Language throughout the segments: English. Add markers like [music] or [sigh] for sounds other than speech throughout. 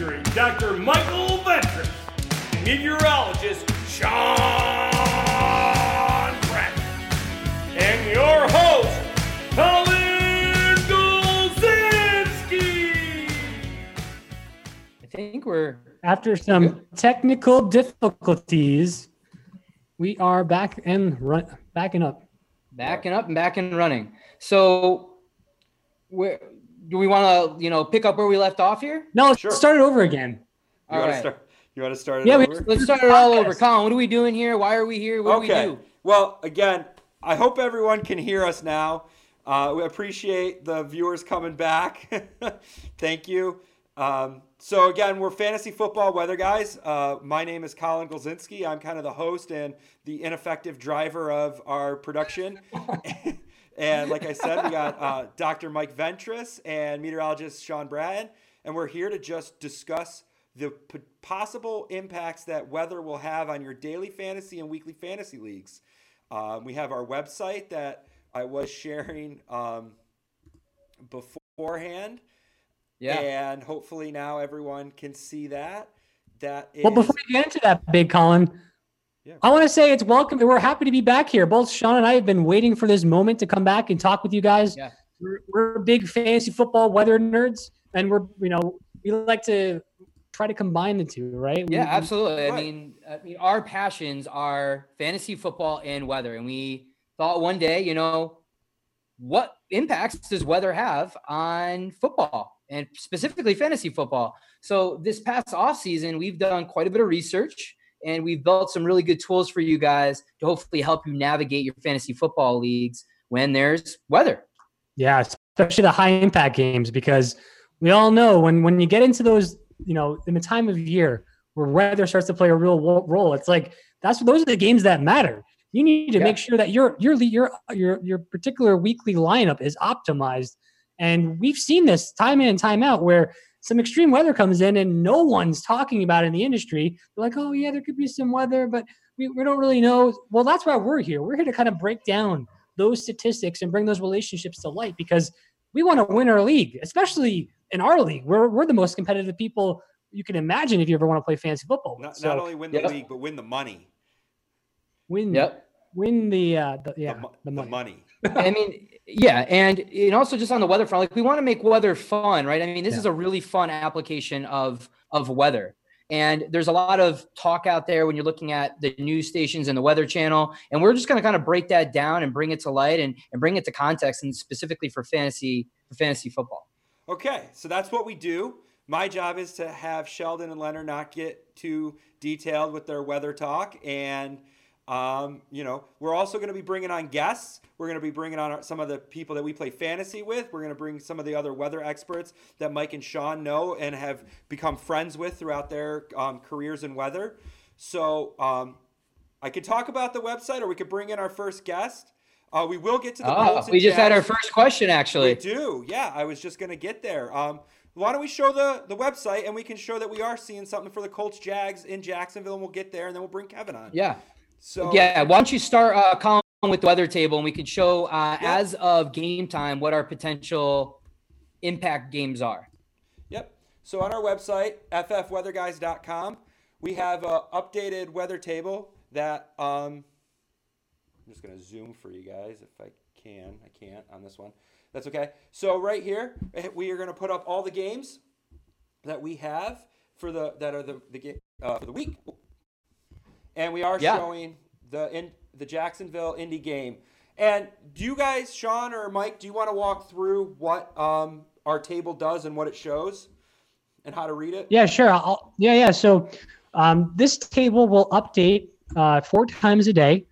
featuring Dr. Michael Ventris, meteorologist Sean Brett, and your host, Colin Golzinski. I think we're After some technical difficulties, we are back and run backing up. backing up and back and running. So, where do we want to, you know, pick up where we left off here? No, let's Sure. start it over again. You All want to start? You want to start it Yeah, we- over? Let's start it all over. Colin, what are we doing here? Why are we here? What okay. do we do? Well, again, I hope everyone can hear us now. Uh, we appreciate the viewers coming back. [laughs] Thank you. Um, so again, we're fantasy football weather guys. Uh, my name is Colin Golzinski. I'm kind of the host and the ineffective driver of our production. [laughs] and like I said, we [laughs] got uh, Dr. Mike Ventris and meteorologist Sean Brad, and we're here to just discuss the p- possible impacts that weather will have on your daily fantasy and weekly fantasy leagues. Um, we have our website that I was sharing um, beforehand, Yeah. and hopefully now everyone can see that. That is Well, before we get into that, Big Colin, Yeah. I want to say it's welcome. We're happy to be back here. Both Sean and I have been waiting for this moment to come back and talk with you guys. Yeah. We're, we're big fantasy football weather nerds, and we're you know we like to try to combine the two, right? Yeah, we- absolutely. I mean, I mean, our passions are fantasy football and weather, and we thought one day, you know, what impacts does weather have on football and specifically fantasy football? So this past off season, we've done quite a bit of research and we've built some really good tools for you guys to hopefully help you navigate your fantasy football leagues when there's weather. Yeah, especially the high impact games because we all know when when you get into those, you know, in the time of year where weather starts to play a real role, it's like that's those are the games that matter. You need to Yeah. make sure that your your your your your particular weekly lineup is optimized. And we've seen this time in and time out where some extreme weather comes in and no one's talking about it in the industry. They're like, oh yeah, there could be some weather, but we, we don't really know. Well, that's why we're here. We're here to kind of break down those statistics and bring those relationships to light because we want to win our league, especially in our league. We're, we're the most competitive people you can imagine if you ever want to play fantasy football. not, So not only win the Yep. league, but win the money. win, Yep. Win the, uh, the yeah, the, mo- the the money. money. [laughs] I mean, yeah, and and also just on the weather front, like we want to make weather fun, right? I mean, this Yeah. is a really fun application of of weather. And there's a lot of talk out there when you're looking at the news stations and the weather channel. And we're just going to kind of break that down and bring it to light and, and bring it to context and specifically for fantasy for fantasy football. Okay, so that's what we do. My job is to have Sheldon and Leonard not get too detailed with their weather talk, and um, you know we're also going to be bringing on guests. We're going to be bringing on our, some of the people that we play fantasy with. We're going to bring some of the other weather experts that Mike and Sean know and have become friends with throughout their um, careers in weather. So um, I could talk about the website, or we could bring in our first guest. Uh, we will get to the Oh, we just had our first question actually. We do. Yeah, I was just going to get there. Um, why don't we show the, the website and we can show that we are seeing something for the Colts Jags in Jacksonville and we'll get there and then we'll bring Kevin on. Yeah. So Yeah, why don't you start uh, Colin with the weather table, and we can show uh, Yeah. as of game time what our potential impact games are. Yep. So on our website, ffweatherguys.com, we have a updated weather table that um, I'm just going to zoom for you guys if I can. I can't on this one. That's okay. So right here, eh, we are going to put up all the games that we have for the that are the the game uh, for the week, and we are Yeah. showing the in the Jacksonville Indy game. And do you guys, Sean or Mike, do you want to walk through what um, our table does and what it shows, and how to read it? Yeah, sure. I'll, yeah, yeah. So um, this table will update uh, four times a day,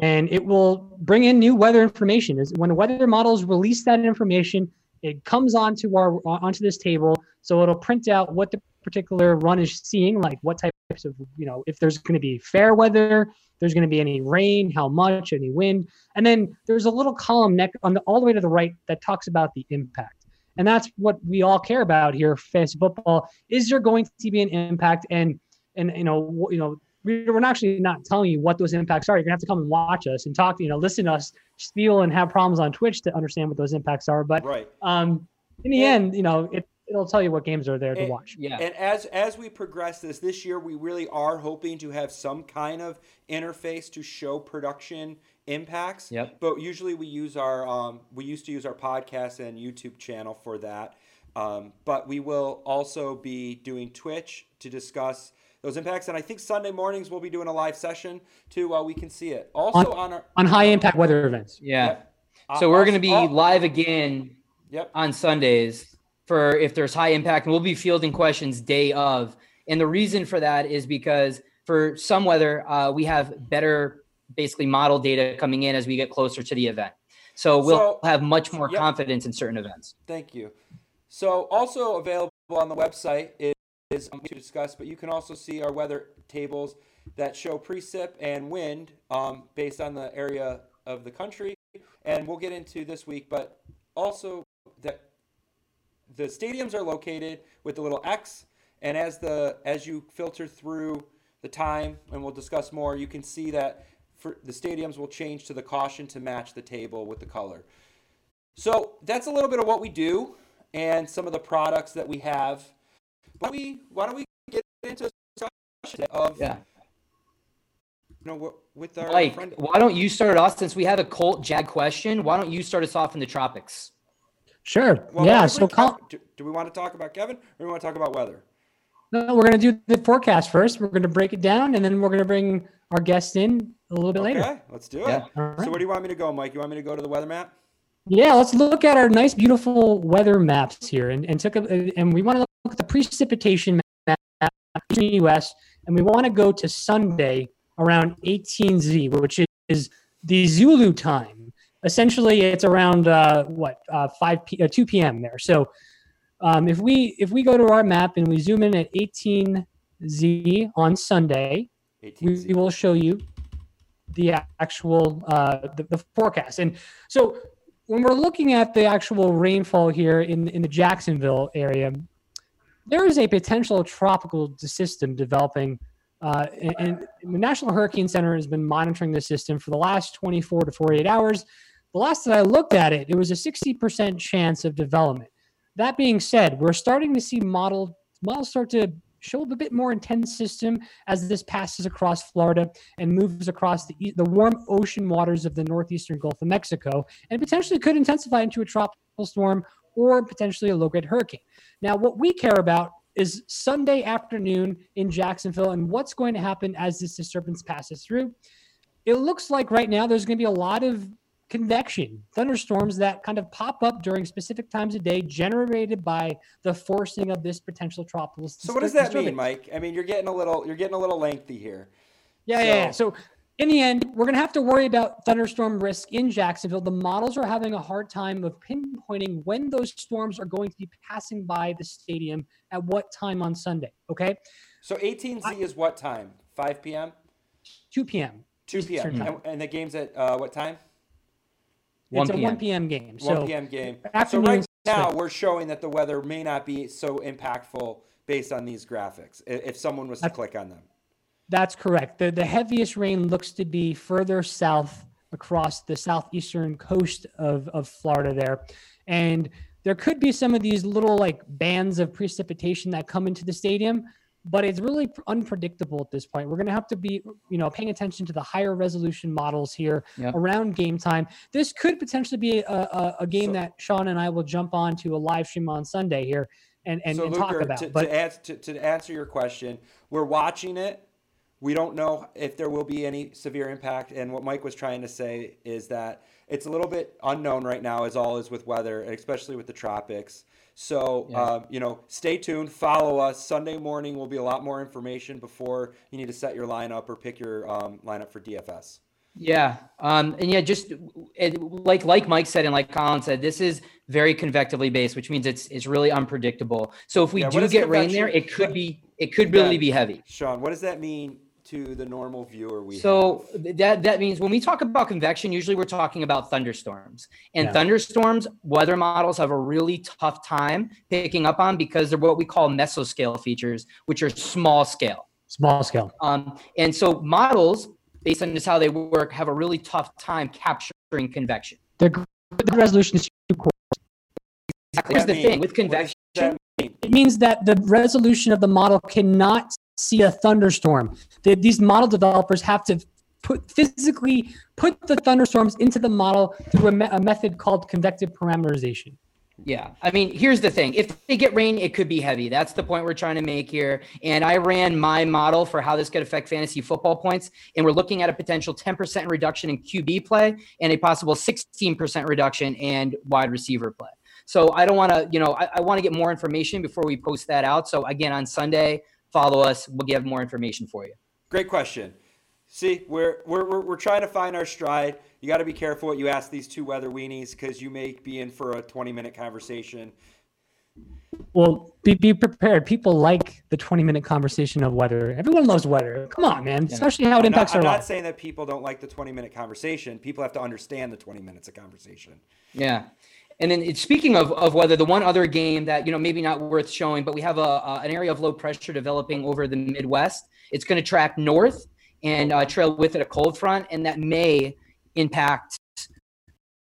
and it will bring in new weather information. Is when the weather models release that information, it comes onto our onto this table. So it'll print out what the particular run is seeing, like what types of you know if there's going to be fair weather, there's going to be any rain, how much, any wind, and then there's a little column neck on the all the way to the right that talks about the impact. And that's what we all care about here, fantasy football. Is there going to be an impact? And and you know, you know, we- we're actually not telling you what those impacts are. You're gonna have to come and watch us and talk, you know, listen to us spiel and have problems on Twitch to understand what those impacts are. But Right. um, in the end, you know, it it'll tell you what games are there to And- watch. Yeah. And as as we progress this this year, we really are hoping to have some kind of interface to show production impacts. Yep. But usually we use our um, we used to use our podcast and YouTube channel for that. Um, but we will also be doing Twitch to discuss those impacts, and I think Sunday mornings we'll be doing a live session too, while we can see it. Also on, our On high impact weather events. Yeah. Yep. Uh, So we're going to be oh, live again Yep. on Sundays for if there's high impact, and we'll be fielding questions day of. And the reason for that is because for some weather, uh, we have better basically model data coming in as we get closer to the event. So we'll So- have much more Yep. confidence in certain events. Thank you. So also available on the website is, is to discuss, but you can also see our weather tables that show precip and wind um, based on the area of the country, and we'll get into this week. But also the stadiums are located with the little X, and as the as you filter through the time, and we'll discuss more, you can see that for the stadiums will change to the caution to match the table with the color. So that's a little bit of what we do and some of the products that we have. Why don't we why don't we get into a discussion of Yeah. you know with our Mike, friend why don't you start off since we have a Colt Jag question? Why don't you start us off in the tropics? Cure. Well, yeah. don't we So bring do, do we want to talk about Kevin or do we want to talk about weather? no, we're going to do the forecast first. We're going to break it down, and then we're going to bring our guest in a little bit later. Okay, let's do it. Yeah. All right. So where do you want me to go, Mike? You want me to go to the weather map? Yeah, let's look at our nice, beautiful weather maps here, and, and took a, and we want to look at the precipitation map in the U.S. and we want to go to Sunday around 18Z, which is the Zulu time. Essentially, it's around uh, what uh, 5 p- uh, 2 p.m. there. So, um, if we if we go to our map and we zoom in at 18Z on Sunday, we, 18Z. we will show you the actual uh, the, the forecast. And so when we're looking at the actual rainfall here in in the Jacksonville area, there is a potential tropical system developing. Uh, and, and the National Hurricane Center has been monitoring the system for the last 24 to 48 hours. The last that I looked at it, it was a 60% chance of development. That being said, we're starting to see model models start to show up a bit more intense system as this passes across Florida and moves across the, the warm ocean waters of the northeastern Gulf of Mexico, and potentially could intensify into a tropical storm or potentially a low grade hurricane. Now, what we care about is Sunday afternoon in Jacksonville and what's going to happen as this disturbance passes through. It looks like right now there's going to be a lot of convection, thunderstorms that kind of pop up during specific times of day, generated by the forcing of this potential tropical. So what does that mean. Mike? I mean, you're getting a little you're getting a little lengthy here. Yeah, yeah, yeah. So in the end, we're going to have to worry about thunderstorm risk in Jacksonville. The models are having a hard time of pinpointing when those storms are going to be passing by the stadium at what time on Sunday. Okay, So 18Z is what time? 5 p.m. 2 p.m. 2 p.m. And, and the game's at uh, what time? 1 it's a 1 p.m. game. 1 p.m. game. So right now we're showing that the weather may not be so impactful based on these graphics. If someone was to That's- click on them. That's correct. The the heaviest rain looks to be further south across the southeastern coast of, of Florida there. And there could be some of these little like bands of precipitation that come into the stadium, but it's really unpredictable at this point. We're going to have to be, you know, paying attention to the higher resolution models here around game time. This could potentially be a, a, a game So- that Sean and I will jump on to a live stream on Sunday here and, and, so and Luker, talk about. to, but to, answer, to, to answer your question, we're watching it. We don't know if there will be any severe impact. And what Mike was trying to say is that it's a little bit unknown right now, as all is with weather, especially with the tropics. So, Yeah. um, you know, stay tuned, follow us. Sunday morning will be a lot more information before you need to set your lineup or pick your um, lineup for DFS. Yeah, um, and yeah, just it, like like Mike said and like Colin said, this is very convectively based, which means it's it's really unpredictable. So if we Yeah, do get rain there, it could be it could really be heavy. Sean, what does that mean to the normal viewer we So have? that that means when we talk about convection, usually we're talking about thunderstorms. And Yeah. thunderstorms, weather models have a really tough time picking up on because they're what we call mesoscale features, which are small scale. small scale. Um, and so models, based on just how they work, have a really tough time capturing convection. The, gr- the resolution is too coarse. Here's the mean? thing with What does convection, that it means that the resolution of the model cannot see a thunderstorm. The, these model developers have to put physically put the thunderstorms into the model through a, me- a method called convective parameterization. Yeah. I mean, here's the thing. If they get rain, it could be heavy. That's the point we're trying to make here. And I ran my model for how this could affect fantasy football points. And we're looking at a potential 10% reduction in QB play and a possible 16% reduction in wide receiver play. So I don't want to, you know, I, I want to get more information before we post that out. So again, on Sunday, follow us. We'll give more information for you. Great question. See, we're, we're, we're, we're trying to find our stride. You got to be careful what you ask these two weather weenies because you may be in for a 20 minute conversation. Well, be, be prepared. People like the 20 minute conversation of weather. Everyone loves weather. Come on, man. Especially how it I'm impacts not, I'm our not saying that people don't like the 20 minute conversation. People have to understand the 20 minutes of conversation. Yeah. And then it's, speaking of, of weather, the one other game that, you know, maybe not worth showing, but we have a, a an area of low pressure developing over the Midwest. It's going to track north and uh, trail with it a cold front, and that may impact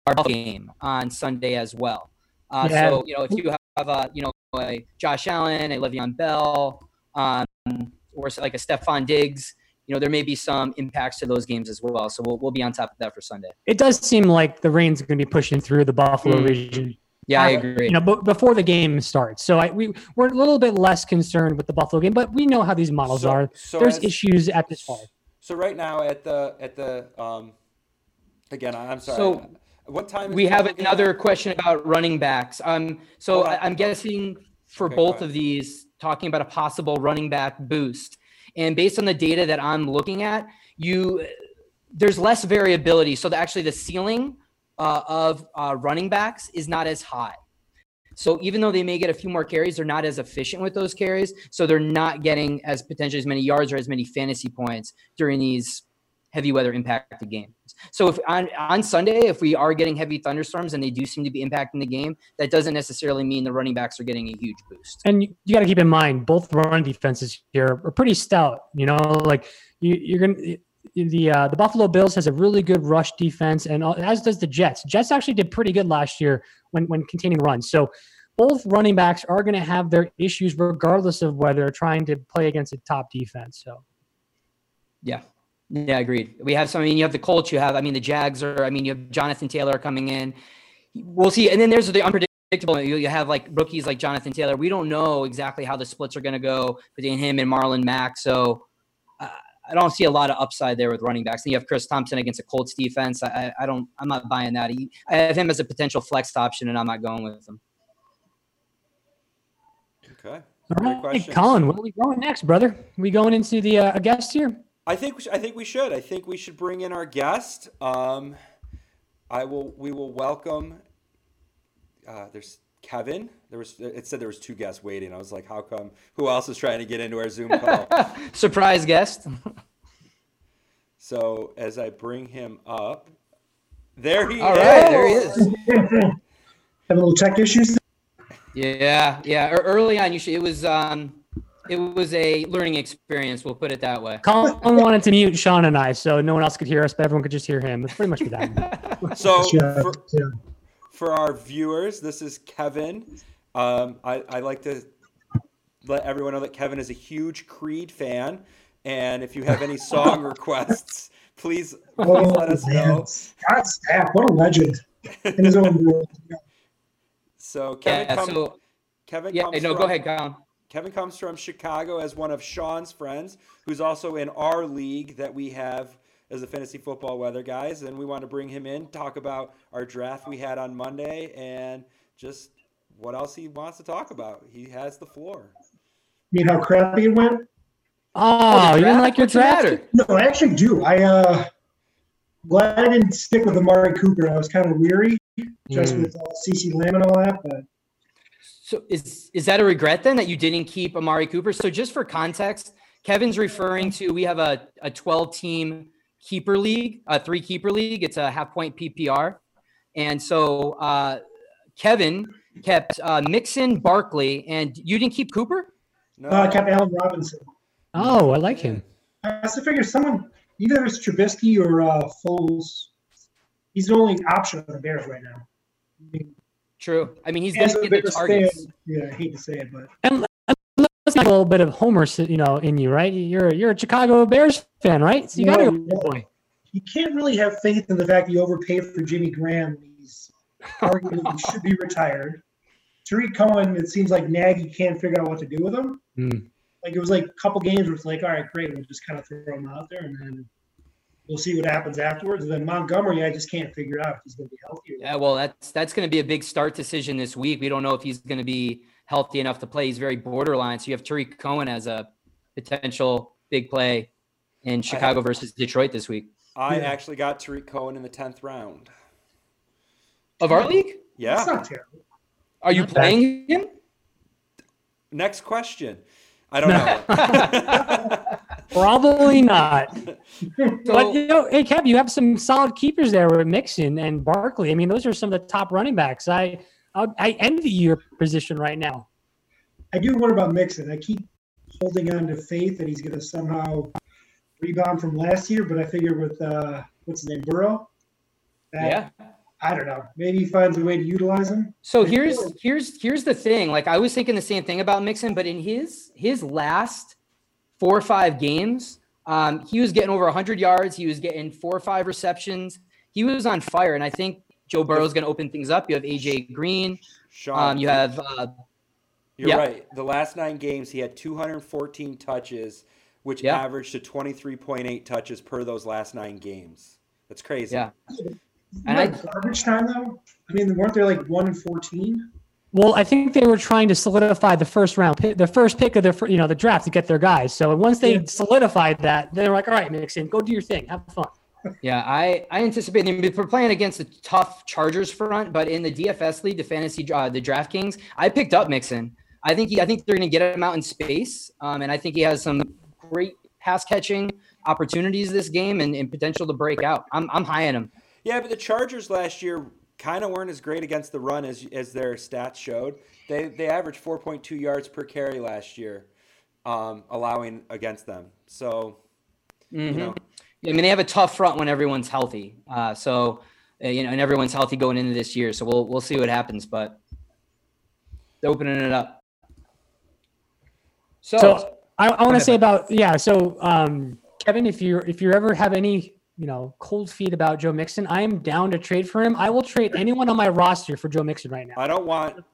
our game on Sunday as well. Uh, Yeah. So, you know, if you have a, you know, a Josh Allen, a Le'Veon Bell, um, or like a Stefon Diggs, you know, there may be some impacts to those games as well. So we'll, we'll be on top of that for Sunday. It does seem like the rain's going to be pushing through the Buffalo Mm. region. Yeah, I Uh, agree. You know, but before the game starts, so I, we we're a little bit less concerned with the Buffalo game, but we know how these models So- are. so There's as- issues at this part. So right now at the at the um, again, I- I'm sorry. So, what time? is we have football game another question about running backs. Um, so Hold. I, I'm guessing for Okay, both of these, talking about a possible running back boost, and based on the data that I'm looking at, you there's less variability. So the, actually, the ceiling uh, of uh, running backs is not as high. So even though they may get a few more carries, they're not as efficient with those carries. So they're not getting as potentially as many yards or as many fantasy points during these heavy weather impacted games. So if on, on Sunday, if we are getting heavy thunderstorms and they do seem to be impacting the game, that doesn't necessarily mean the running backs are getting a huge boost. And you, you got to keep in mind, both run defenses here are pretty stout. You know, like you, you're going to. The uh, the Buffalo Bills has a really good rush defense, and as does the Jets. Jets actually did pretty good last year when when containing runs. So both running backs are going to have their issues, regardless of whether they're trying to play against a top defense. So Yeah. Yeah, agreed. We have some, I mean, you have the Colts, you have, I mean, the Jags are, I mean, you have Jonathan Taylor coming in. We'll see. And then there's the unpredictable. You, you have like rookies like Jonathan Taylor. We don't know exactly how the splits are going to go between him and Marlon Mack. So uh, I don't see a lot of upside there with running backs. Then you have Chris Thompson against a Colts defense. I, I, I don't, I'm not buying that. He, I have him as a potential flex option and I'm not going with him. Okay. all Great right, question. Colin, where are we going next, brother? we going into the uh, guest here? I think we sh- I think we should. I think we should bring in our guest. Um, I will. We will welcome. Uh, there's Kevin. There was. It said there was two guests waiting. I was like, how come? Who else is trying to get into our Zoom call? [laughs] Surprise guest. [laughs] so as I bring him up, there he All is. right, there he is. Having a little tech issues. Yeah, yeah. Early on, you should. It was, um, it was a learning experience. We'll put it that way. Colin wanted to mute Sean and I, so no one else could hear us, but everyone could just hear him. It's pretty much what that. [laughs] So for, for our viewers, this is Kevin. Um, I, I like to let everyone know that Kevin is a huge Creed fan, and if you have any song [laughs] requests, please, please Oh, let us man. know. Scott Stapp, what a legend in his own world. [laughs] So Kevin, Yeah. come, So Kevin yeah. comes No, from, go ahead, Colin. Kevin comes from Chicago as one of Sean's friends, who's also in our league that we have as the fantasy football weather guys, and we want to bring him in, talk about our draft we had on Monday, and just what else he wants to talk about. He has the floor. I mean, how crappy it went? Oh, you didn't like your draft? No, I actually do. I uh glad I didn't stick with Amari Cooper. I was kind of weary just Mm. with uh, CeeDee Lamb and all that, but So is is that a regret then that you didn't keep Amari Cooper? So just for context, Kevin's referring to we have a, a 12 team keeper league, a three keeper league. It's a half point PPR. And so uh, Kevin kept uh, Mixon, Barkley, and you didn't keep Cooper? No, uh, I kept Allen Robinson. Oh, I like him. I have to figure someone, either it's Trubisky or uh, Foles. He's the only option on the Bears right now. I mean, True. I mean, he's Has going a to the of targets. Yeah, I hate to say it, but And let's a little bit of Homer, you know, in you, right? You're you're a Chicago Bears fan, right? So you got to go, no. boy. you can't really have faith in the fact you overpaid for Jimmy Graham. He's arguably he [laughs] should be retired. Tarik Cohen, it seems like Nagy can't figure out what to do with him. Hmm. Like it was like a couple games where it's like, all right, great, we'll just kind of throw him out there and then we'll see what happens afterwards. And then Montgomery, I just can't figure out if he's going to be healthy. Or Yeah, well, that's that's going to be a big start decision this week. We don't know if he's going to be healthy enough to play. He's very borderline. So you have Tarik Cohen as a potential big play in Chicago versus Detroit this week I Yeah. actually got Tarik Cohen in the tenth round. of our league. Yeah. That's not terrible. Are you Not bad. playing him? Next question. I don't know. [laughs] [laughs] Probably not. [laughs] but you know, hey Kev, you have some solid keepers there with Mixon and Barkley. I mean, those are some of the top running backs. I I, I envy your position right now. I do wonder about Mixon. I keep holding on to faith that he's going to somehow rebound from last year, but I figure with uh, what's his name, Burrow. that- yeah. I don't know. Maybe he finds a way to utilize him. So here's here's here's the thing. Like I was thinking the same thing about Mixon, but in his his last four or five games, um, he was getting over 100 yards. He was getting four or five receptions. He was on fire, and I think Joe Burrow's going to open things up. You have AJ Green. Sean, Um, you have uh, you're yeah. right. The last nine games, he had 214 touches, which Yeah. averaged to 23.8 touches per those last nine games. That's crazy. yeah. And And like garbage time though. I mean, weren't there like one and fourteen? Well, I think they were trying to solidify the first round pick, the first pick of the you know the draft to get their guys. So once they Yeah. solidified that, they were like, "All right, Mixon, go do your thing, have fun." Yeah, I I anticipate them. We're playing against a tough Chargers front, but in the DFS league, the fantasy, uh, the DraftKings, I picked up Mixon. I think he, I think they're going to get him out in space, um, and I think he has some great pass catching opportunities this game and, and potential to break out. I'm I'm high on him. Yeah, but the Chargers last year kind of weren't as great against the run as as their stats showed. They they averaged 4.2 yards per carry last year, um, allowing against them. So you Mhm. know, I mean, they have a tough front when everyone's healthy. Uh, so uh, you know, and everyone's healthy going into this year. So we'll we'll see what happens, but they're opening it up. So, So I, I want to say about yeah. So um, Kevin, if you if you ever have any you know cold feet about Joe Mixon, I am down to trade for him. I will trade anyone on my roster for Joe Mixon right now. I don't want.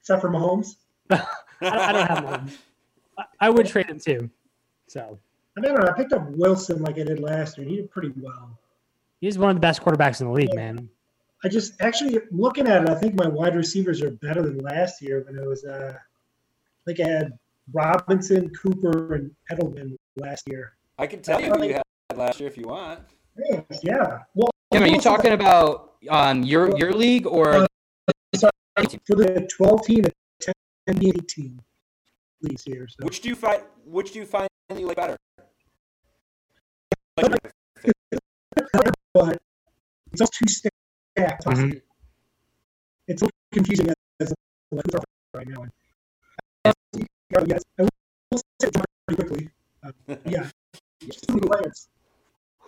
Except for Mahomes. [laughs] I, I don't have one. I, I would trade him too. So I mean, I don't know. I picked up Wilson like I did last year. and He did pretty well. he's one of the best quarterbacks in the league, man. I just actually looking at it, I think my wide receivers are better than last year when it was uh like I had Robinson, Cooper, and Edelman last year. I can tell you who you had last year if you want. Yeah, yeah. Well, Tim, are you also talking about um, your your league or? for the 12 team and 10 team, 18 leagues here? So. Which do you find? Which do you find you like better? but it's also too stacked. Mhm. It's a little confusing as like, who's our right now. Uh, [laughs] yes, I will say John pretty quickly. Uh, yeah, [laughs] just two players.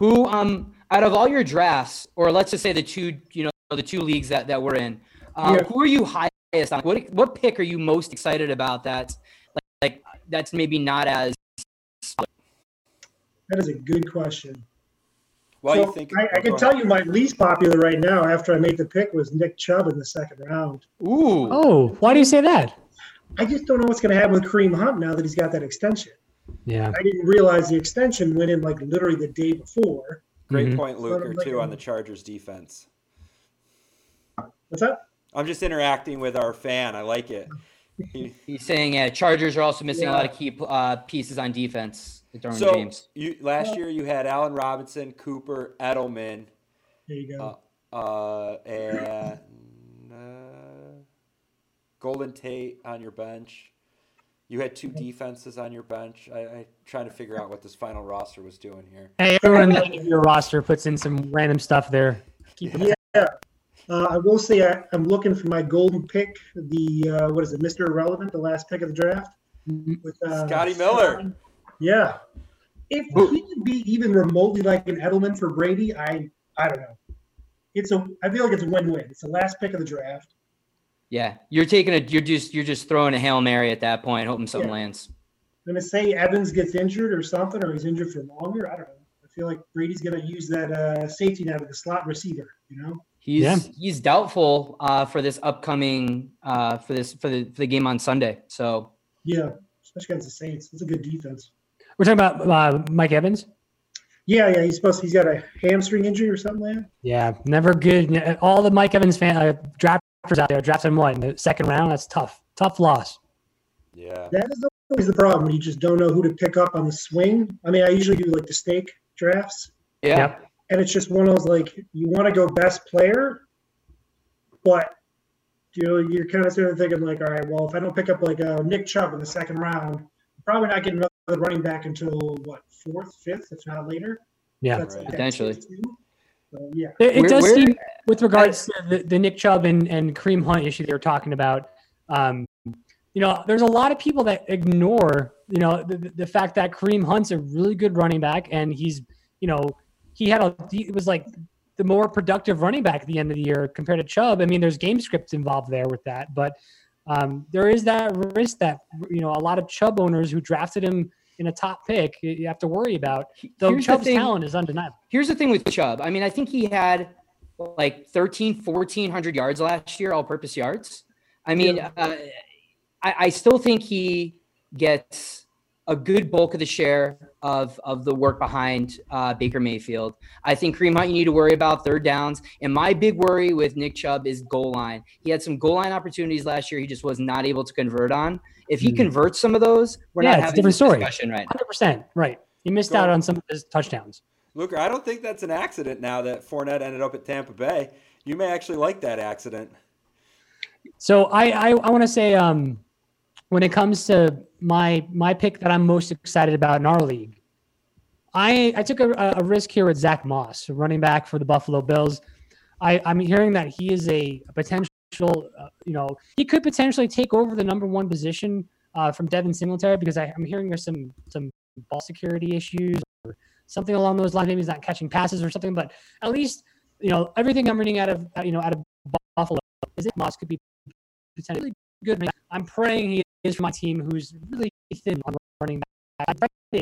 Who um out of all your drafts, or let's just say the two, you know, the two leagues that that we're in, um, Yeah. who are you highest on? What what pick are you most excited about? That's like, like that's maybe not as That is a good question. While So you think, I, I can tell you my least popular right now after I made the pick was Nick Chubb in the second round. ooh. Oh, why do you say that? I just don't know what's going to happen with Kareem Hunt now that he's got that extension. Yeah. I didn't realize the extension went in like literally the day before. Great Mhm. point, Luke, or Luker, like too, on the Chargers defense. What's that? I'm just interacting with our fan. I like it. He- [laughs] He's saying yeah, Chargers are also missing a lot of key uh, pieces on defense. Derwin so James. you last year you had Allen Robinson, Cooper, Edelman, There you go. uh, uh, and uh, Golden Tate on your bench. You had two defenses on your bench. I, I trying to figure out what this final roster was doing here. Hey, everyone in your roster puts in some random stuff there. Keep it Yeah. Uh, I will say I, I'm looking for my golden pick, the uh, what is it, Mr. Irrelevant, the last pick of the draft. With uh, Scotty Miller. Yeah. If he could be even remotely like an Edelman for Brady, I I don't know. It's a I feel like it's a win-win. It's the last pick of the draft. Yeah, you're taking a you're just you're just throwing a hail mary at that point, hoping something Yeah. lands. I'm gonna say Evans gets injured or something, or he's injured for longer. I don't know. I feel like Brady's gonna use that uh, safety net of the slot receiver. You know. He's Yeah. he's doubtful uh, for this upcoming uh, for this for the for the game on Sunday. So Yeah, especially against the Saints. It's a good defense. We're talking about uh, Mike Evans. Yeah, yeah. He's supposed. He's got a hamstring injury or something like that. Yeah, never good. All the Mike Evans fan uh, drafters out there drafted him what in the second round. That's tough. Tough loss. Yeah. That is always the problem. You just don't know who to pick up on the swing. I mean, I usually do like the snake drafts, yeah, Yep. and it's just one of those like you want to go best player, but you know you're kind of sort of thinking like, all right, well, if I don't pick up like uh, Nick Chubb in the second round, I'm probably not getting another running back until what fourth, fifth, if not later. Yeah. That's Right. Potentially. it too. So, yeah. It, it Where- does where- seem, with regards to the, the Nick Chubb and, and Kareem Hunt issue they were talking about, um, you know, there's a lot of people that ignore, you know, the, the- the fact that Kareem Hunt's a really good running back and he's, you know, he had a, he was like the more productive running back at the end of the year compared to Chubb. I mean, there's game scripts involved there with that, but um, there is that risk that, you know, a lot of Chubb owners who drafted him in a top pick, you have to worry about. Though Here's the Chubb's thing- talent is undeniable. here's the thing with Chubb. I mean, I think he had like 13, 1400 yards last year, all purpose yards. I mean, Yeah. uh, I, I still think he gets a good bulk of the share of, of the work behind uh, Baker Mayfield. I think Kareem Hunt, you need to worry about third downs. And my big worry with Nick Chubb is goal line. He had some goal line opportunities last year. He just was not able to convert on. If he Hmm. converts some of those, we're Yeah, not it's a having different this story. discussion right now. Hundred percent, right? He missed Go. out on some of his touchdowns. Luke, I don't think that's an accident now that Fournette ended up at Tampa Bay. You may actually like that accident. So I I, I want to say um, when it comes to my my pick that I'm most excited about in our league, I I took a, a risk here with Zach Moss, running back for the Buffalo Bills. I I'm hearing that he is a, a potential, uh, you know, he could potentially take over the number one position uh, from Devin Singletary because I, I'm hearing there's some some ball security issues or something along those lines. Maybe he's not catching passes or something, but at least you know everything I'm reading out of uh, you know out of Buffalo is that Moss could be potentially good. I'm praying he is for my team, who's really thin on running back. I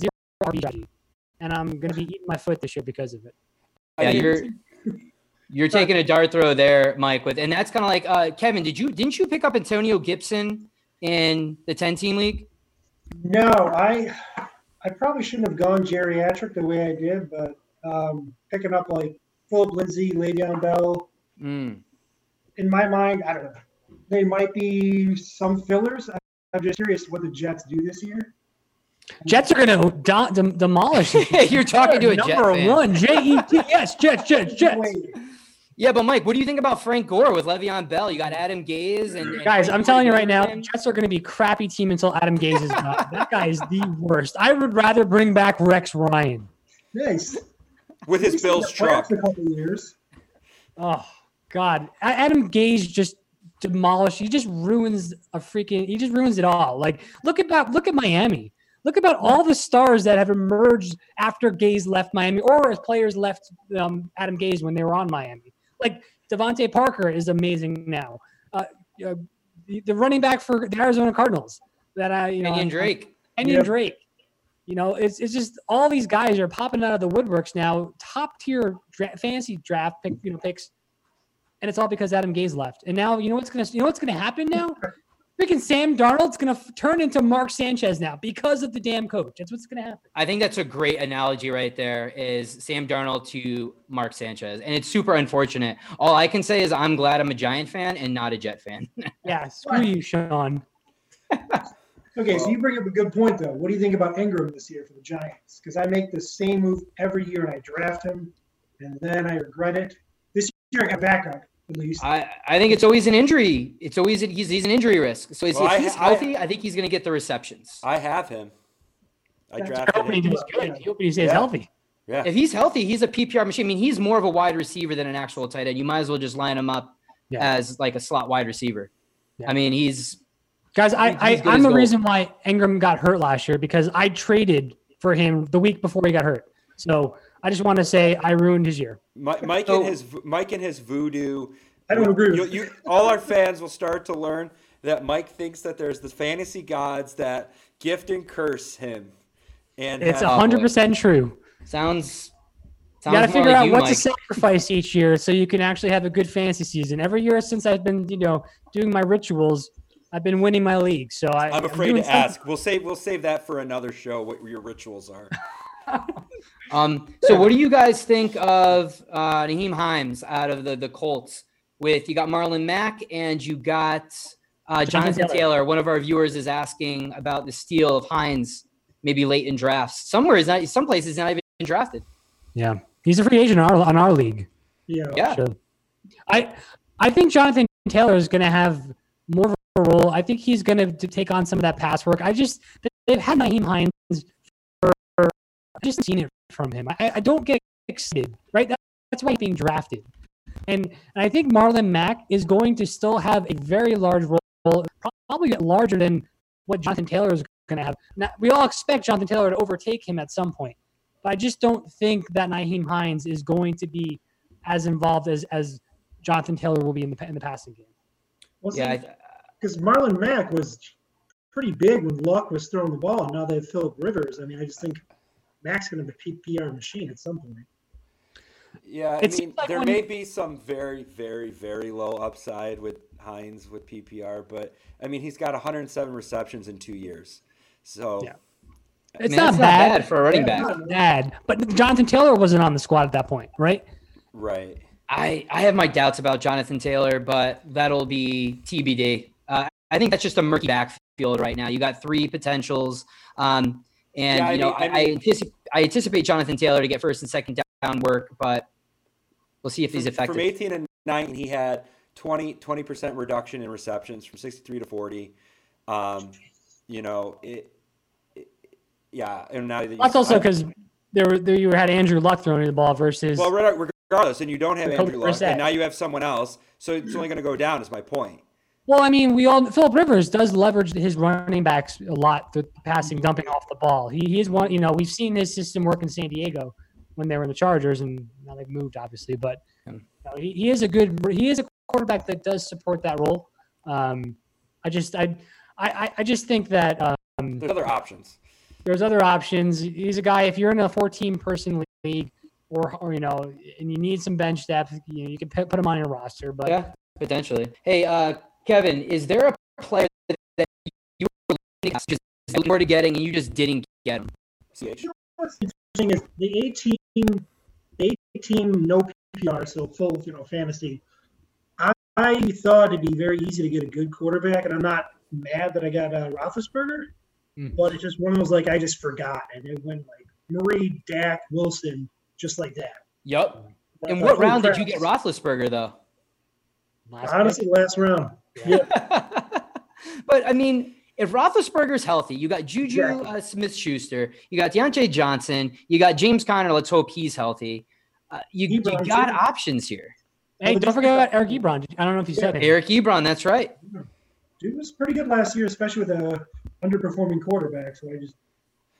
zero RB and I'm going to be eating my foot this year because of it. Yeah, you're you're taking a dart throw there, Mike. With and that's kind of like uh, Kevin. Did you didn't you pick up Antonio Gibson in the ten team league? No, I I probably shouldn't have gone geriatric the way I did, but um, picking up like Phillip Lindsay, Le'Veon Bell, Mm. in my mind, I don't know. They might be some fillers. I- I'm just curious what the Jets do this year. Jets are going to do- dem- demolish. [laughs] You're talking to a Jet number fan. one. J E T S. Jets. Jets. Jets. Wait, Yeah, but Mike, what do you think about Frank Gore with Le'Veon Bell? You got Adam Gase and, and Guys, Frank I'm telling you right now, him. Jets are going to be crappy team until Adam Gase is gone. [laughs] that guy is the worst. I would rather bring back Rex Ryan. nice. with his He's been in Bills truck. A couple years. Oh God, Adam Gase just demolished. He just ruins a freaking. He just ruins it all. Like look about look at Miami. Look about all the stars that have emerged after Gase left Miami, or as players left um, Adam Gase when they were on Miami. Like DeVante Parker is amazing now. Uh, uh, the, the running back for the Arizona Cardinals that I you know Kenyan I- Drake. Kenyan Yep. Drake. You know, it's it's just all these guys are popping out of the woodworks now, top tier dra- fantasy draft pick, you know, picks, and it's all because Adam Gase left. And now you know what's gonna you know what's gonna happen now? Freaking Sam Darnold's gonna f- turn into Mark Sanchez now because of the damn coach. That's what's gonna happen. I think that's a great analogy right there. Is Sam Darnold to Mark Sanchez, and it's super unfortunate. All I can say is I'm glad I'm a Giant fan and not a Jet fan. [laughs] Yeah, screw you, Sean. [laughs] Okay, so you bring up a good point though. What do you think about Ingram this year for the Giants? Because I make the same move every year and I draft him, and then I regret it. This year I got backup at least. I, I think it's always an injury. It's always he's he's an injury risk. So if, Well, if I- he's healthy, I, think he's going to get the receptions. I have him. I That's drafted hope he him. does good. I he stays Yeah. healthy. Yeah. If he's healthy, he's a PPR machine. I mean, he's more of a wide receiver than an actual tight end. You might as well just line him up Yeah. as like a slot wide receiver. Yeah. I mean, he's Guys, I, he's I I'm the gold. reason why Ingram got hurt last year because I traded for him the week before he got hurt. So I just want to say I ruined his year. Mi- [laughs] Mike So- and his Mike and his voodoo I don't agree You, you, all our fans will start to learn that Mike thinks that there's the fantasy gods that gift and curse him. And It's hundred percent true. Sounds. You got to figure like out you, what Mike. to sacrifice each year so you can actually have a good fantasy season. Every year since I've been, you know, doing my rituals, I've been winning my league. So I, I'm afraid doing to something- ask. We'll save we'll save that for another show. What your rituals are. [laughs] Um, so what do you guys think of uh, Nyheim Hines out of the, the Colts? With you got Marlon Mack and you got uh, Jonathan Jonathan Taylor. Taylor. One of our viewers is asking about the steal of Hines, maybe late in drafts. Somewhere is not. Some places not even drafted. Yeah, he's a free agent on our, on our league. yeah. Yeah. So I I think Jonathan Taylor is going to have more of a role. I think he's going to take on some of that pass work. I just they've had Nyheim Hines for I just seen it from him. I, I don't get excited, right? That, that's why he's being drafted. And, and I think Marlon Mack is going to still have a very large role, probably larger than what Jonathan Taylor is going to have. Now, we all expect Jonathan Taylor to overtake him at some point, but I just don't think that Nyheim Hines is going to be as involved as as Jonathan Taylor will be in the in the passing game. Well, Yeah. Because Marlon Mack was pretty big when Luck was throwing the ball. And now they have Philip Rivers. I mean, I just think Mack's going to be a PPR machine at some point. Yeah, I It mean, seems like there when- may be some very, very, very low upside with Hines with PPR, but I mean, he's got 107 receptions in two years. So Yeah. It's mean, not that's bad. for a running back. no, Bad, but Jonathan Taylor wasn't on the squad at that point, right? right. I, I have my doubts about Jonathan Taylor, but that'll be TBD. Uh, I think that's just a murky backfield right now. You got three potentials, um, and Yeah, I you know mean- I I, I, mean- anticipate, I anticipate Jonathan Taylor to get first and second down work, but we'll see if he's From- effective. From 18 and 19, he had 20 percent reduction in receptions from 63 to 40. Um, you know, it, it- yeah, and now that you- That's also because there were there you had Andrew Luck throwing the ball versus well, regardless, and you don't have Andrew Luck, and now you have someone else, so it's only going to go down. Is my point. Well, I mean, we all Philip Rivers does leverage his running backs a lot through passing, dumping off the ball. He, he is one. You know, we've seen his system work in San Diego when they were in the Chargers, and now they've moved, obviously. But you know, he, he is a good. He is a quarterback that does support that role. Um, I just I I I just think that um, There's other options. there's other options. He's a guy. If you're in a 14 person league, or or you know, and you need some bench depth, you know, you can put put him on your roster. But yeah, potentially. Hey, uh, Kevin, is there a player that you were looking at, just looking forward to getting and you just didn't get him? CH. What's interesting is the 18, 18 no PPR, so full, you know, fantasy. I, I thought it'd be very easy to get a good quarterback, and I'm not mad that I got uh, Roethlisberger, Hmm. but it's just one of those like I just forgot, and it went like Murray, Dak, Wilson, just like that. Yup. I In what round did you get Roethlisberger though? last Honestly, last round. Yeah. [laughs] but I mean, if Roethlisberger's healthy, you got Juju Exactly. uh, Smith Schuster, you got Diontae Johnson, you got James Conner. Let's hope he's healthy. Uh, you, you got too. options here. Hey, don't forget about Eric Ebron. I don't know if you said it. Eric Ebron, that's right. Dude was pretty good last year, especially with a underperforming quarterback. So I just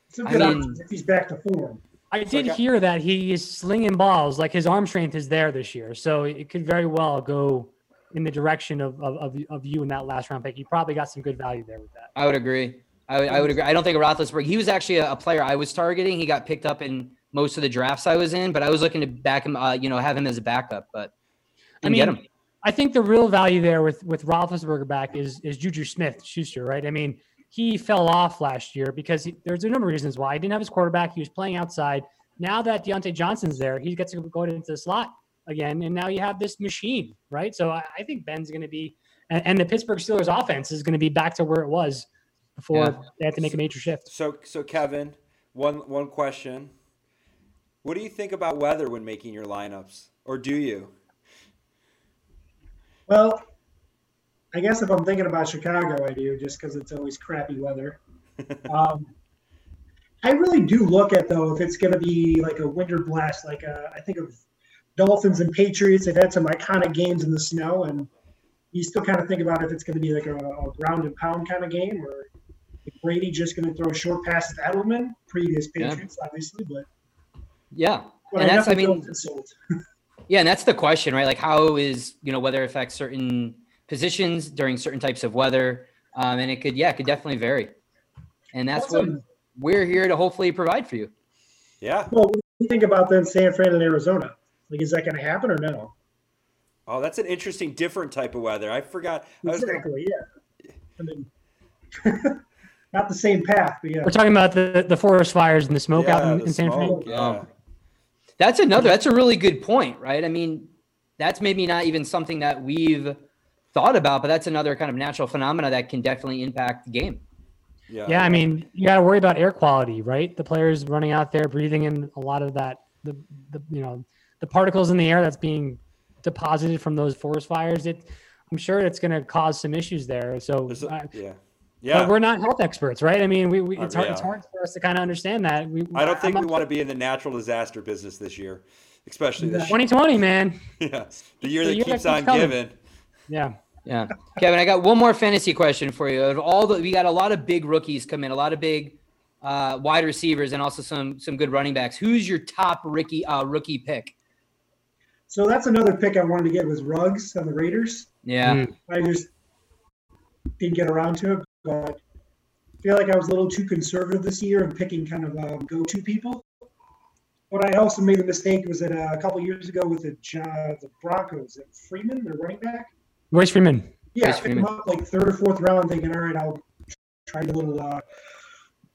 some I good mean- options if he's back to form. I did like hear that he is slinging balls, like his arm strength is there this year. So it could very well go in the direction of, of, of, of you in that last round pick. You probably got some good value there with that. I would agree. I would, I would agree. I don't think Roethlisberger. He was actually a, a player I was targeting. He got picked up in most of the drafts I was in, but I was looking to back him. Uh, you know, have him as a backup, but I didn't get mean, him. I think the real value there with with Roethlisberger back is is Juju Smith Schuster, right? I mean, he fell off last year because he, there's a number of reasons why he didn't have his quarterback. He was playing outside. Now that Diontae Johnson's there, he gets to go into the slot again, and now you have this machine, right? So I, I think Ben's going to be, and, and the Pittsburgh Steelers offense is going to be back to where it was before Yeah. they had to make a major shift. So, so Kevin, one one question. What do you think about weather when making your lineups, or do you? Well, I guess if I'm thinking about Chicago, I do just because it's always crappy weather. [laughs] um, I really do look at though if it's going to be like a winter blast, like uh, I think of Dolphins and Patriots. They've had some iconic games in the snow, and you still kind of think about if it's going to be like a, a ground and pound kind of game, or if Brady just going to throw a short pass to Edelman. Previous Yeah. Patriots, obviously, but, Yeah, but and I that's. I mean, consult. [laughs] Yeah, and that's the question, right? Like, how is you know weather affects certain positions during certain types of weather, um, and it could yeah, it could definitely vary, and that's what we're here to hopefully provide for you. Yeah. Well, what do you think about then San Fran and Arizona? Like, is that going to happen or no? Oh, that's an interesting, different type of weather. I forgot. I was gonna, Exactly. Yeah. I mean, [laughs] not the same path, but yeah. We're talking about the, the forest fires and the smoke out in, in San Fran. Yeah. Um, That's another. That's a really good point, right? I mean, that's maybe not even something that we've thought about, but that's another kind of natural phenomena that can definitely impact the game. yeah. Yeah, I mean, you got to worry about air quality, right? The players running out there breathing in a lot of that, the, the you know, the particles in the air that's being deposited from those forest fires. It, I'm sure it's going to cause some issues there. So, a- uh, yeah. but Yeah. we're not health experts, right? I mean, we, we Uh, it's hard, it's hard for us to kind of understand that. We, I don't think I'm we want to be in the natural disaster business this year, especially this 2020, man. [laughs] yeah, the year The that year keeps that on keeps coming. giving. Yeah. Yeah, Kevin, I got one more fantasy question for you. Of all the, we got a lot of big rookies come in, a lot of big uh, wide receivers, and also some some good running backs. Who's your top rookie uh, rookie pick? So that's another pick I wanted to get was Ruggs on the Raiders. Yeah, Mm. I just didn't get around to it, but I feel like I was a little too conservative this year in picking kind of um, go-to people. But I also made the mistake was that uh, a couple years ago with the uh, the Broncos, at Freeman, their running back. Royce Freeman. Yeah, I Royce picked him Freeman. up like third or fourth round, thinking, all right, I'll try a little, uh,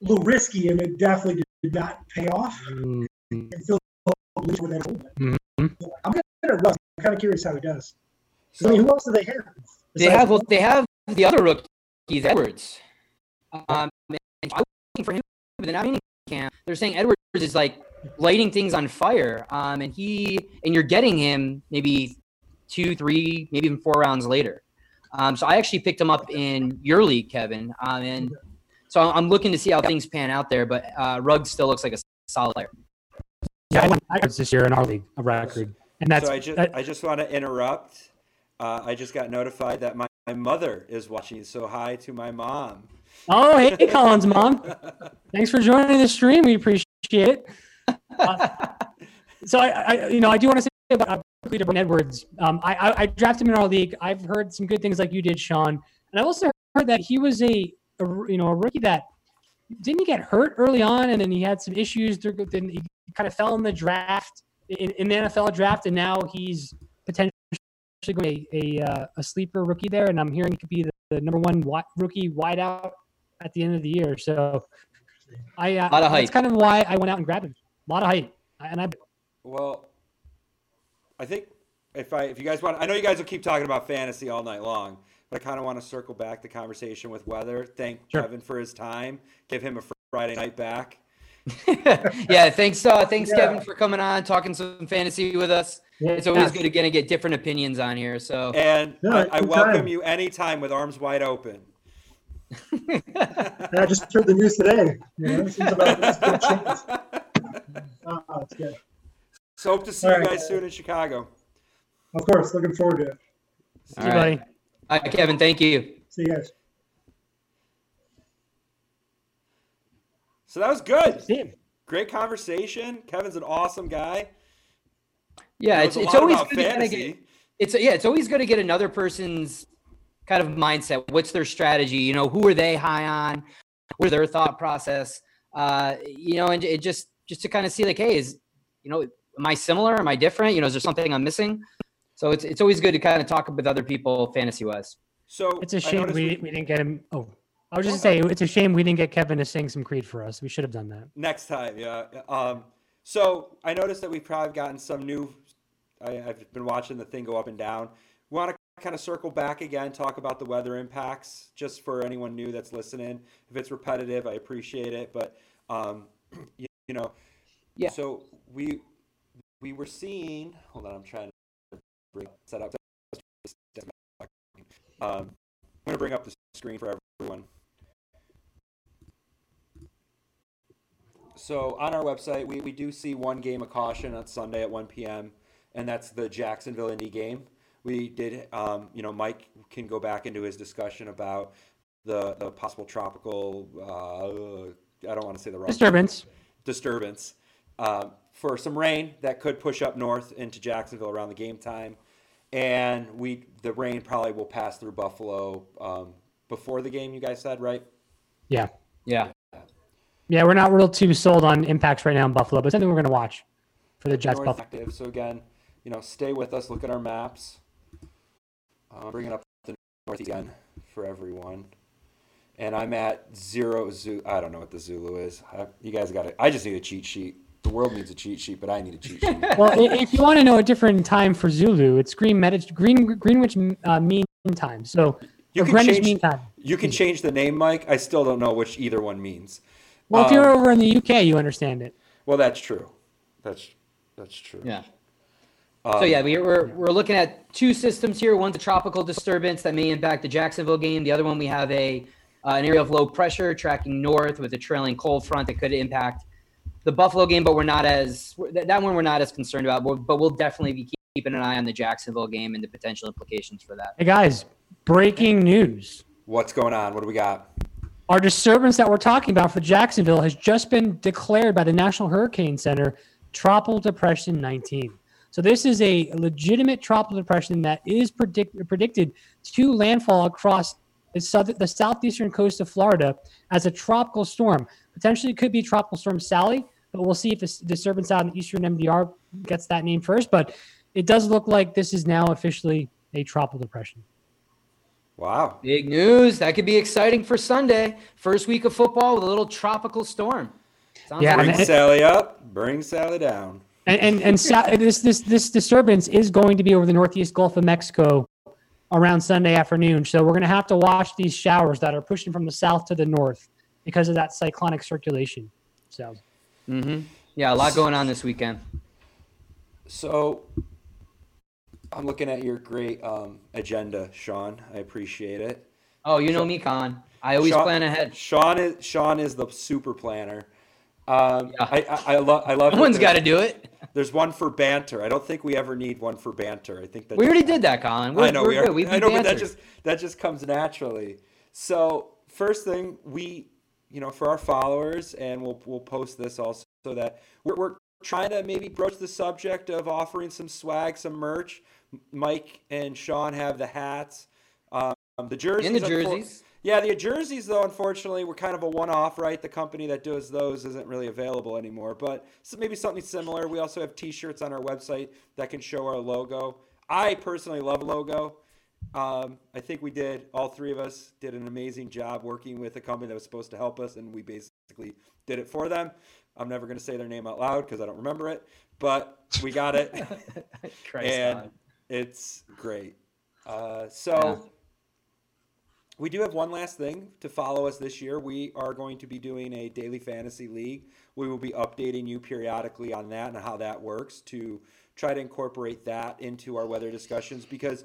little risky, and it definitely did not pay off. Mm. And Phil Blues with that a little bit. Mhm. I'm gonna Russ. I'm kind of curious how he does. 'Cause, I mean, who else do they have? they have well, they have the other rookies, Edwards. Um, and I was looking for him, but then I camp. They're saying Edwards is like lighting things on fire. Um, and he and you're getting him maybe two, three, maybe even four rounds later. Um, so I actually picked him up in your league, Kevin. Um, and so I'm looking to see how things pan out there. But uh, Ruggs still looks like a solid player. Yeah, I won Tigers this year in our league, a record. And that's so I just that- I just want to interrupt. Uh, I just got notified that my, my mother is watching. So hi to my mom. Oh, hey, Colin's, mom. [laughs] Thanks for joining the stream. We appreciate it. Uh, so I, I, you know, I do want to say about uh, quickly to Bryan Edwards. Um, I, I, I drafted him in our league. I've heard some good things like you did, Sean, and I also heard that he was a, a you know, a rookie that didn't he get hurt early on, and then he had some issues. through- Then he kind of fell in the draft in, in the NFL draft, and now he's potentially going to be a, a, uh, a sleeper rookie there. And I'm hearing he could be the, the number one wi- rookie wideout at the end of the year. So I uh, Lot of that's hype. kind of why I went out and grabbed him. A lot of hype, and I Well, I think if I if you guys want, I know you guys will keep talking about fantasy all night long, but I kind of want to circle back the conversation with weather. Thank Sure. Kevin for his time. Give him a Friday night back. [laughs] yeah, thanks, uh, thanks, Yeah. Kevin, for coming on, talking some fantasy with us. It's always good to get to get different opinions on here. So And Yeah, I, I welcome you anytime with arms wide open. [laughs] I just heard the news today. You know, seems about it's good chance. Oh, it's good. So hope to see All you right. guys soon in Chicago. Of course, looking forward to it. See you, buddy. All right, Kevin, thank you. See you guys. So that was good. Great conversation. Kevin's an awesome guy. Yeah, it's it's always about good to get, it's yeah, it's always good to get another person's kind of mindset. What's their strategy? You know, who are they high on? What's their thought process? Uh, you know, and it just just to kind of see like, hey, is you know, am I similar? Am I different? You know, is there something I'm missing? So it's it's always good to kind of talk with other people fantasy wise. So It's a shame noticed we, we didn't get him. Oh, I was just saying it's a shame we didn't get Kevin to sing some Creed for us. We should have done that. Next time, yeah. Um, so I noticed that we've probably gotten some new. I, I've been watching the thing go up and down. We want to kind of circle back again, talk about the weather impacts, just for anyone new that's listening. If it's repetitive, I appreciate it, but um, you, [clears throat] you know, Yeah. So we we were seeing. Hold on, I'm trying to bring set up. Um, I'm going to bring up the screen for everyone. So on our website, we, we do see one game of caution on Sunday at 1 p.m., and that's the Jacksonville Indy game. We did, um, you know, Mike can go back into his discussion about the, the possible tropical, uh, I don't want to say the wrong Disturbance. disturbance um, for some rain that could push up north into Jacksonville around the game time, and we the rain probably will pass through Buffalo um, before the game. You guys said right? Yeah. Yeah. Yeah, we're not real too sold on impacts right now in Buffalo, but something we're going to watch for the Jets. North Buffalo. active. So again, you know, stay with us. Look at our maps. Uh, bringing up the north again for everyone. And I'm at zero Zulu. I don't know what the Zulu is. I, you guys got it. I just need a cheat sheet. The world needs a cheat sheet, but I need a cheat sheet. [laughs] Well, if you want to know a different time for Zulu, it's Green Medi- Green Greenwich uh, Mean Time. So You can Greenwich change- Mean Time. You can change the name, Mike. I still don't know which either one means. Well, if you're Um, over in the UK, you understand it. Well, that's true. That's that's true. Yeah. Um, So yeah, we, we're we're looking at two systems here. One's a tropical disturbance that may impact the Jacksonville game. The other one we have a uh, an area of low pressure tracking north with a trailing cold front that could impact the Buffalo game. But we're not as that that one we're not as concerned about. But, but we'll definitely be keeping an eye on the Jacksonville game and the potential implications for that. Hey guys, breaking news. What's going on? What do we got? Our disturbance that we're talking about for Jacksonville has just been declared by the National Hurricane Center Tropical Depression 19. So this is a legitimate tropical depression that is predict- predicted to landfall across the, south- the southeastern coast of Florida as a tropical storm. Potentially could be Tropical Storm Sally, but we'll see if this disturbance out in the eastern MDR gets that name first. But it does look like this is now officially a tropical depression. Wow. Big news. That could be exciting for Sunday. First week of football with a little tropical storm. Sounds Yeah, like- Bring and- Sally up. Bring Sally down. And and, and sa- this this this disturbance is going to be over the northeast Gulf of Mexico around Sunday afternoon. So we're going to have to watch these showers that are pushing from the south to the north because of that cyclonic circulation. So Mhm. Yeah, a lot going on this weekend. So I'm looking at your great um, agenda, Sean. I appreciate it. Oh, you know me, Con. I always Sean, plan ahead. Sean is Sean is the super planner. Um, Yeah. I, I, I love I love. Someone's got to do it. There's one for banter. I don't think we ever need one for banter. I think that We already did that, Colin. We're, I know we're we are. I know, but that just that just comes naturally. So first thing we, you know, for our followers, and we'll we'll post this also so that we're, we're trying to maybe broach the subject of offering some swag, some merch. Mike and Sean have the hats, um, the jerseys, And the jerseys. Yeah, the jerseys though, unfortunately, were kind of a one-off, right? The company that does those isn't really available anymore, but so maybe something similar. We also have T-shirts on our website that can show our logo. I personally love logo. Um, I think we did. All three of us did an amazing job working with a company that was supposed to help us, and we basically did it for them. I'm never going to say their name out loud because I don't remember it, but we got it, [laughs] and Colin. it's great. Uh, so. Yeah. We do have one last thing to follow us this year. We are going to be doing a daily fantasy league. We will be updating you periodically on that and how that works to try to incorporate that into our weather discussions because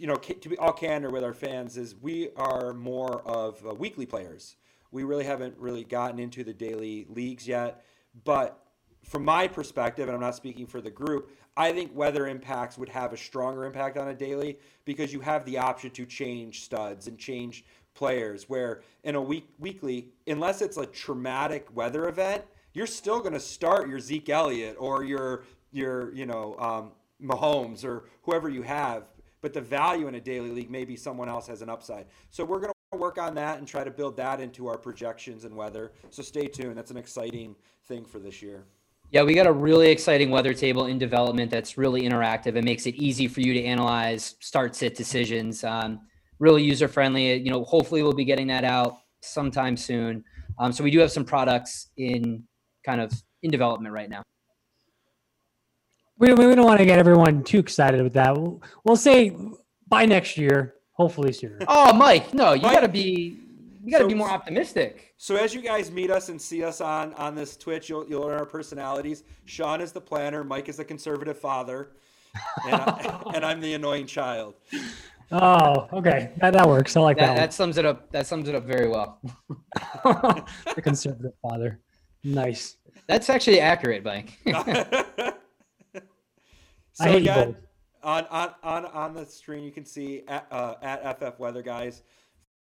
you know to be all candor with our fans is we are more of uh, weekly players. We really haven't really gotten into the daily leagues yet, but from my perspective, and I'm not speaking for the group, I think weather impacts would have a stronger impact on a daily because you have the option to change studs and change players. Where in a week weekly, unless it's a traumatic weather event, you're still going to start your Zeke Elliott or your your you know um, Mahomes or whoever you have. But the value in a daily league, maybe someone else has an upside. So we're going to work on that and try to build that into our projections and weather. So stay tuned. That's an exciting thing for this year. Yeah, we got a really exciting weather table in development that's really interactive. It makes it easy for you to analyze start sit decisions. Um, really user friendly. You know, hopefully we'll be getting that out sometime soon. Um, so we do have some products in kind of in development right now. We don't, we don't want to get everyone too excited with that. We'll, we'll say by next year, hopefully sooner. Oh, Mike, no, you Mike- got to be you got to So- be more optimistic. So as you guys meet us and see us on on this Twitch, you'll you'll learn our personalities. Sean is the planner, Mike is the conservative father, and, I, [laughs] and I'm the annoying child. Oh, okay, that, that works. I like That, that. that sums it up. That sums it up very well. [laughs] the conservative father. Nice. That's actually accurate, Mike. [laughs] so I hate you again, both. on, on on on the screen you can see at, uh, at FF Weather Guys.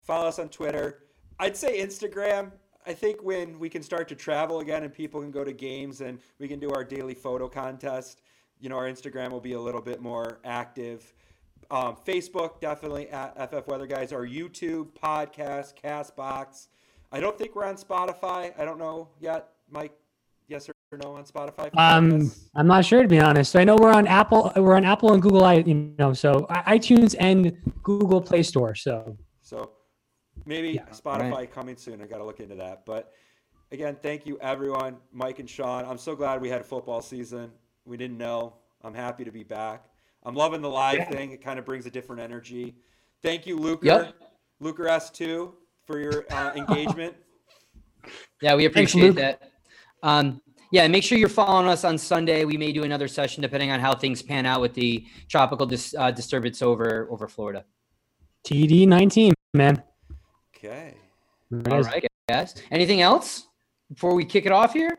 Follow us on Twitter. I'd say Instagram. I think when we can start to travel again and people can go to games and we can do our daily photo contest, you know, our Instagram will be a little bit more active. Um, Facebook, definitely at FF Weather Guys. Our YouTube, podcast, Castbox. I don't think we're on Spotify. I don't know yet. Mike, yes or no on Spotify? Um. I'm not sure to be honest. I know we're on Apple. We're on Apple and Google. I you know so iTunes and Google Play Store. So So maybe Yeah. Spotify Right. coming soon. I got to look into that. But again, thank you everyone, Mike and Sean. I'm so glad we had a football season. We didn't know. I'm happy to be back. I'm loving the live Yeah. thing. It kind of brings a different energy. Thank you, Luker. Yep. Luker S2 for your uh, engagement. [laughs] Yeah, we appreciate Luke. that. Um, yeah, make sure you're following us on Sunday. We may do another session depending on how things pan out with the tropical dis- uh, disturbance over over Florida. TD 19, man. Okay. There it All is. right, guys. Anything else before we kick it off here?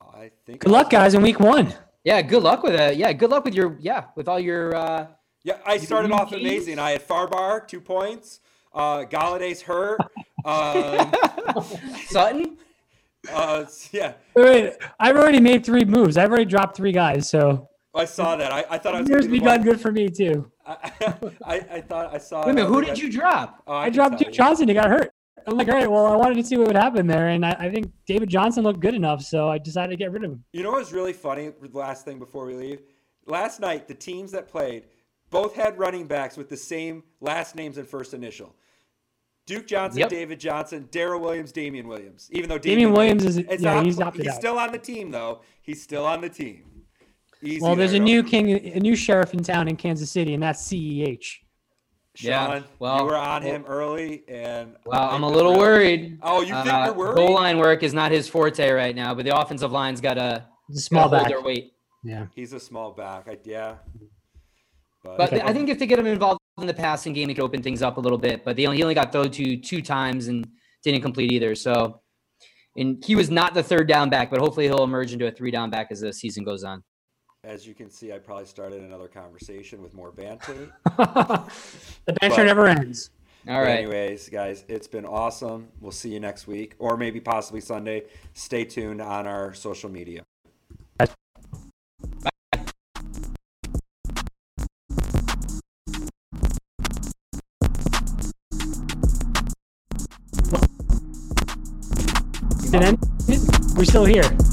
I think. Good luck, guys, in week one. Yeah, good luck with it. Yeah, good luck with your yeah with all your. uh Yeah, I started you off gained- amazing. I had Farbar two points. Uh, Golladay's hurt. [laughs] Um, Sutton. Uh, yeah, Wait, I've already made three moves. I've already dropped three guys. So I saw that. I, I thought I was. year's gonna be the begun good for me too. I, [laughs] I, I thought I saw. Wait a minute, who did you drop? Oh, I, can dropped tell Duke. Johnson. He got hurt. I'm like, all right, well, I wanted to see what would happen there, and I, I think David Johnson looked good enough, so I decided to get rid of him. You know what was really funny? The last thing before we leave, last night the teams that played both had running backs with the same last names and first initial. Duke Johnson, Yep. David Johnson, Darrel Williams, Damien Williams. Even though Damien Williams is- it's yeah, not- he's opted he's out. still on the team though. He's still on the team. Easy Well, there's a new king, a new sheriff in town in Kansas City, and that's CEH. Yeah, well- you were on him early, and Well, I I'm a little we're- worried. Oh, you think Uh, you're worried? Goal line work is not his forte right now, but the offensive line's got a small hold back. their weight. Yeah. He's a small back. I, yeah. But, But I think if they get him involved in the passing game, he could open things up a little bit. But only, he only got thrown to two times and didn't complete either. So, and he was not the third down back, but hopefully he'll emerge into a three down back as the season goes on. as you can see, I probably started another conversation with more banter. [laughs] the banter never ends. All right. Anyways, guys, it's been awesome. We'll see you next week, or maybe possibly Sunday. Stay tuned on our social media. Ended. We're still here.